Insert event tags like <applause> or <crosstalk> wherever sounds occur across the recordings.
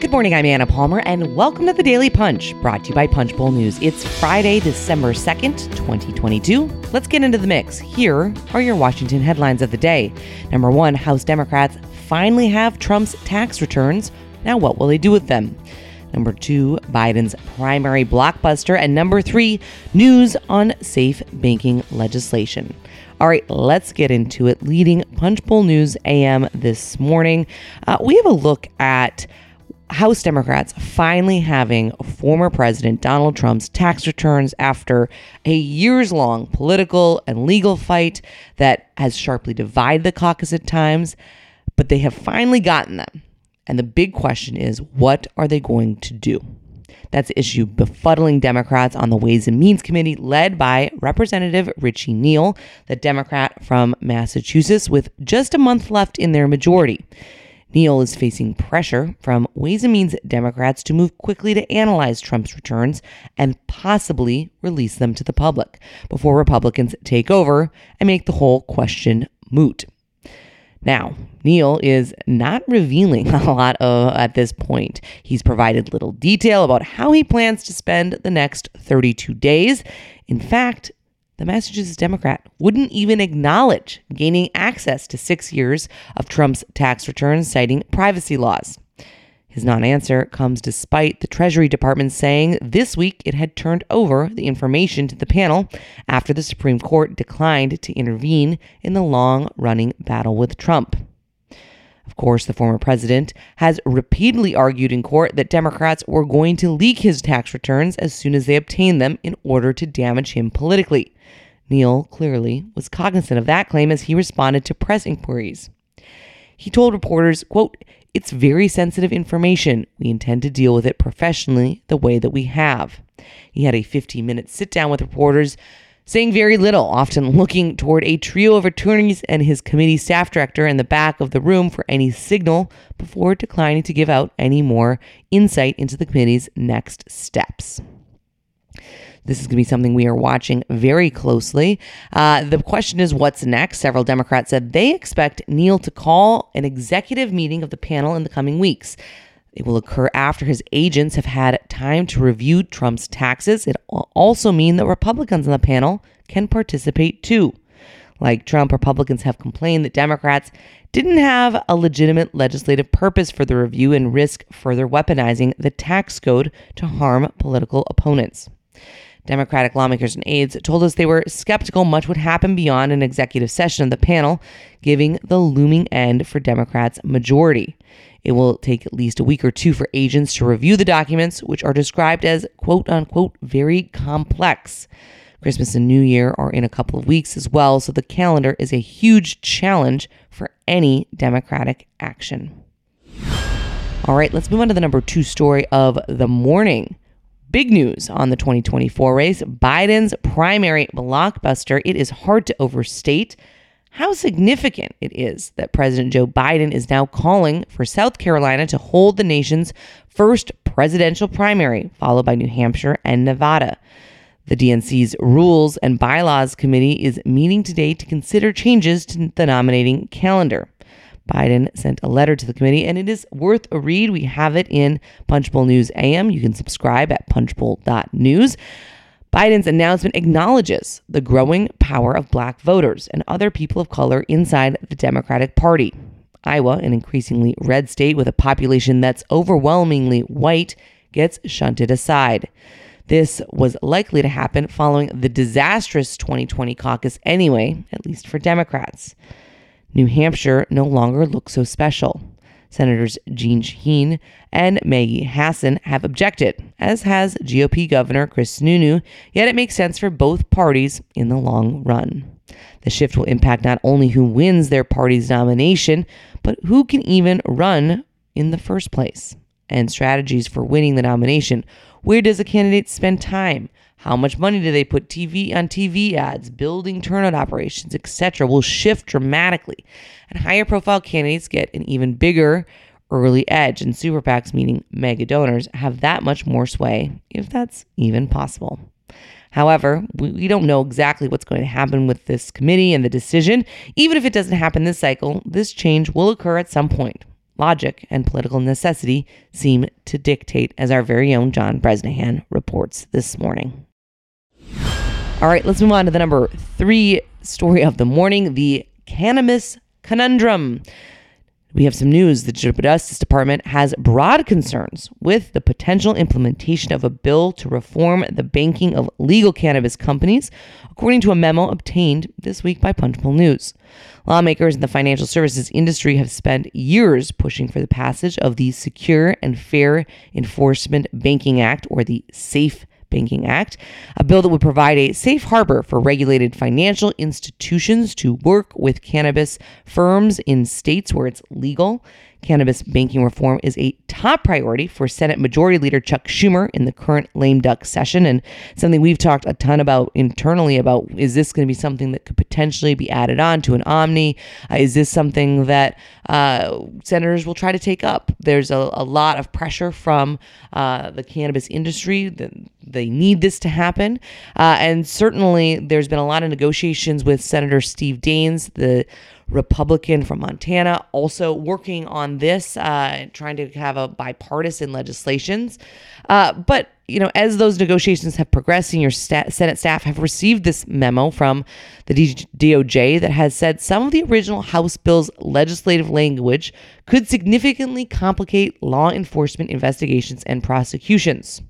Good morning, I'm Anna Palmer, and welcome to the Daily Punch, brought to you by Punchbowl News. It's Friday, December 2nd, 2022. Let's get into the mix. Here are your Washington headlines of the day. Number one, House Democrats finally have Trump's tax returns. Now, what will they do with them? Number two, Biden's primary blockbuster. And number three, news on safe banking legislation. All right, let's get into it. Leading Punchbowl News AM this morning, uh, we have a look at House Democrats finally having former President Donald Trump's tax returns after a years long political and legal fight that has sharply divided the caucus at times, but they have finally gotten them. And the big question is what are they going to do? That's the issue befuddling Democrats on the Ways and Means Committee, led by Representative Richie Neal, the Democrat from Massachusetts, with just a month left in their majority. Neal is facing pressure from Ways and Means Democrats to move quickly to analyze Trump's returns and possibly release them to the public before Republicans take over and make the whole question moot. Now, Neal is not revealing <laughs> a lot of, at this point. He's provided little detail about how he plans to spend the next 32 days. In fact, the Massachusetts Democrat wouldn't even acknowledge gaining access to six years of Trump's tax returns, citing privacy laws. His non answer comes despite the Treasury Department saying this week it had turned over the information to the panel after the Supreme Court declined to intervene in the long running battle with Trump. Of course, the former president has repeatedly argued in court that Democrats were going to leak his tax returns as soon as they obtained them in order to damage him politically. Neal clearly was cognizant of that claim as he responded to press inquiries. He told reporters, quote, it's very sensitive information. We intend to deal with it professionally the way that we have. He had a 15 minute sit down with reporters, saying very little, often looking toward a trio of attorneys and his committee staff director in the back of the room for any signal before declining to give out any more insight into the committee's next steps. This is going to be something we are watching very closely. Uh, the question is, what's next? Several Democrats said they expect Neal to call an executive meeting of the panel in the coming weeks. It will occur after his agents have had time to review Trump's taxes. It will also mean that Republicans on the panel can participate too. Like Trump, Republicans have complained that Democrats didn't have a legitimate legislative purpose for the review and risk further weaponizing the tax code to harm political opponents. Democratic lawmakers and aides told us they were skeptical much would happen beyond an executive session of the panel, giving the looming end for Democrats' majority. It will take at least a week or two for agents to review the documents, which are described as quote unquote very complex. Christmas and New Year are in a couple of weeks as well, so the calendar is a huge challenge for any Democratic action. All right, let's move on to the number two story of the morning. Big news on the 2024 race Biden's primary blockbuster. It is hard to overstate how significant it is that President Joe Biden is now calling for South Carolina to hold the nation's first presidential primary, followed by New Hampshire and Nevada. The DNC's Rules and Bylaws Committee is meeting today to consider changes to the nominating calendar. Biden sent a letter to the committee, and it is worth a read. We have it in Punchbowl News AM. You can subscribe at punchbowl.news. Biden's announcement acknowledges the growing power of black voters and other people of color inside the Democratic Party. Iowa, an increasingly red state with a population that's overwhelmingly white, gets shunted aside. This was likely to happen following the disastrous 2020 caucus anyway, at least for Democrats. New Hampshire no longer looks so special. Senators Jeanne Shaheen and Maggie Hassan have objected, as has GOP Governor Chris Sununu, yet it makes sense for both parties in the long run. The shift will impact not only who wins their party's nomination, but who can even run in the first place. And strategies for winning the nomination. Where does a candidate spend time? How much money do they put TV on TV ads, building turnout operations, etc. will shift dramatically. And higher profile candidates get an even bigger early edge, and super PACs, meaning mega donors, have that much more sway, if that's even possible. However, we, we, don't know exactly what's going to happen with this committee and the decision. Even if it doesn't happen this cycle, this change will occur at some point. Logic and political necessity seem to dictate, as our very own John Bresnahan reports this morning. All right, let's move on to the number three story of the morning the cannabis conundrum. We have some news. The Justice Department has broad concerns with the potential implementation of a bill to reform the banking of legal cannabis companies, according to a memo obtained this week by Punchbowl News. Lawmakers in the financial services industry have spent years pushing for the passage of the Secure and Fair Enforcement Banking Act, or the SAFE Banking Act, a bill that would provide a safe harbor for regulated financial institutions to work with cannabis firms in states where it's legal Cannabis banking reform is a top priority for Senate Majority Leader Chuck Schumer in the current lame duck session, and something we've talked a ton about internally about is this going to be something that could potentially be added on to an Omni? Uh, is this something that uh, senators will try to take up? There's a, a lot of pressure from uh, the cannabis industry they need this to happen, uh, and certainly there's been a lot of negotiations with Senator Steve Daines, the Republican from Montana, also working on this, uh, trying to have a bipartisan legislations. Uh, but you know, as those negotiations have progressed, senior sta- Senate staff have received this memo from the D- DOJ that has said some of the original House bill's legislative language could significantly complicate law enforcement investigations and prosecutions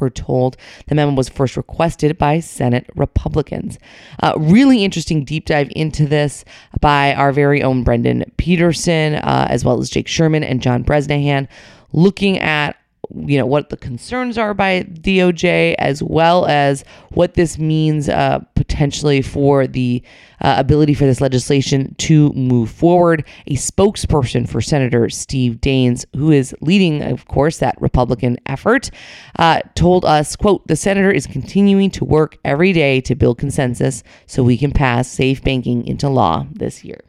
we're told the memo was first requested by Senate Republicans. Uh, really interesting deep dive into this by our very own Brendan Pedersen, uh, as well as Jake Sherman and John Bresnahan, looking at you know what the concerns are by DOJ, as well as what this means uh, potentially for the uh, ability for this legislation to move forward. A spokesperson for Senator Steve Daines, who is leading, of course, that Republican effort, uh, told us, "quote The senator is continuing to work every day to build consensus so we can pass safe banking into law this year."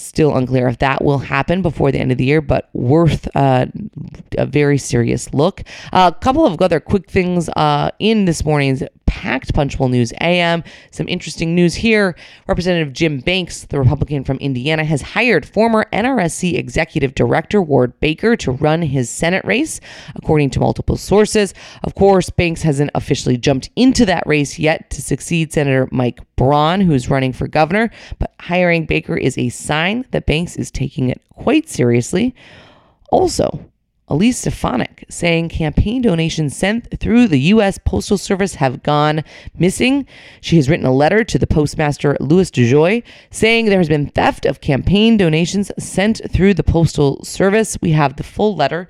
Still unclear if that will happen before the end of the year, but worth uh, a very serious look. A couple of other quick things uh, in this morning's packed Punchbowl News AM. Some interesting news here. Representative Jim Banks, the Republican from Indiana, has hired former NRSC Executive Director Ward Baker to run his Senate race, according to multiple sources. Of course, Banks hasn't officially jumped into that race yet to succeed Senator Mike Braun, who's running for governor, but hiring Baker is a sign that Banks is taking it quite seriously. Also, Elise Stefanik saying campaign donations sent through the U.S. Postal Service have gone missing. She has written a letter to the postmaster Louis DeJoy saying there has been theft of campaign donations sent through the Postal Service. We have the full letter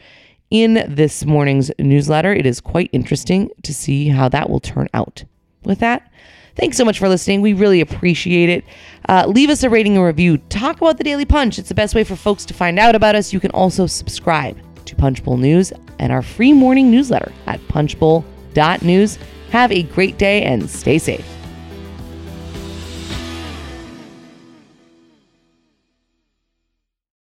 in this morning's newsletter. It is quite interesting to see how that will turn out. With that, Thanks so much for listening. We really appreciate it. Uh, leave us a rating and review. Talk about the Daily Punch. It's the best way for folks to find out about us. You can also subscribe to Punchbowl News and our free morning newsletter at punchbowl.news. Have a great day and stay safe.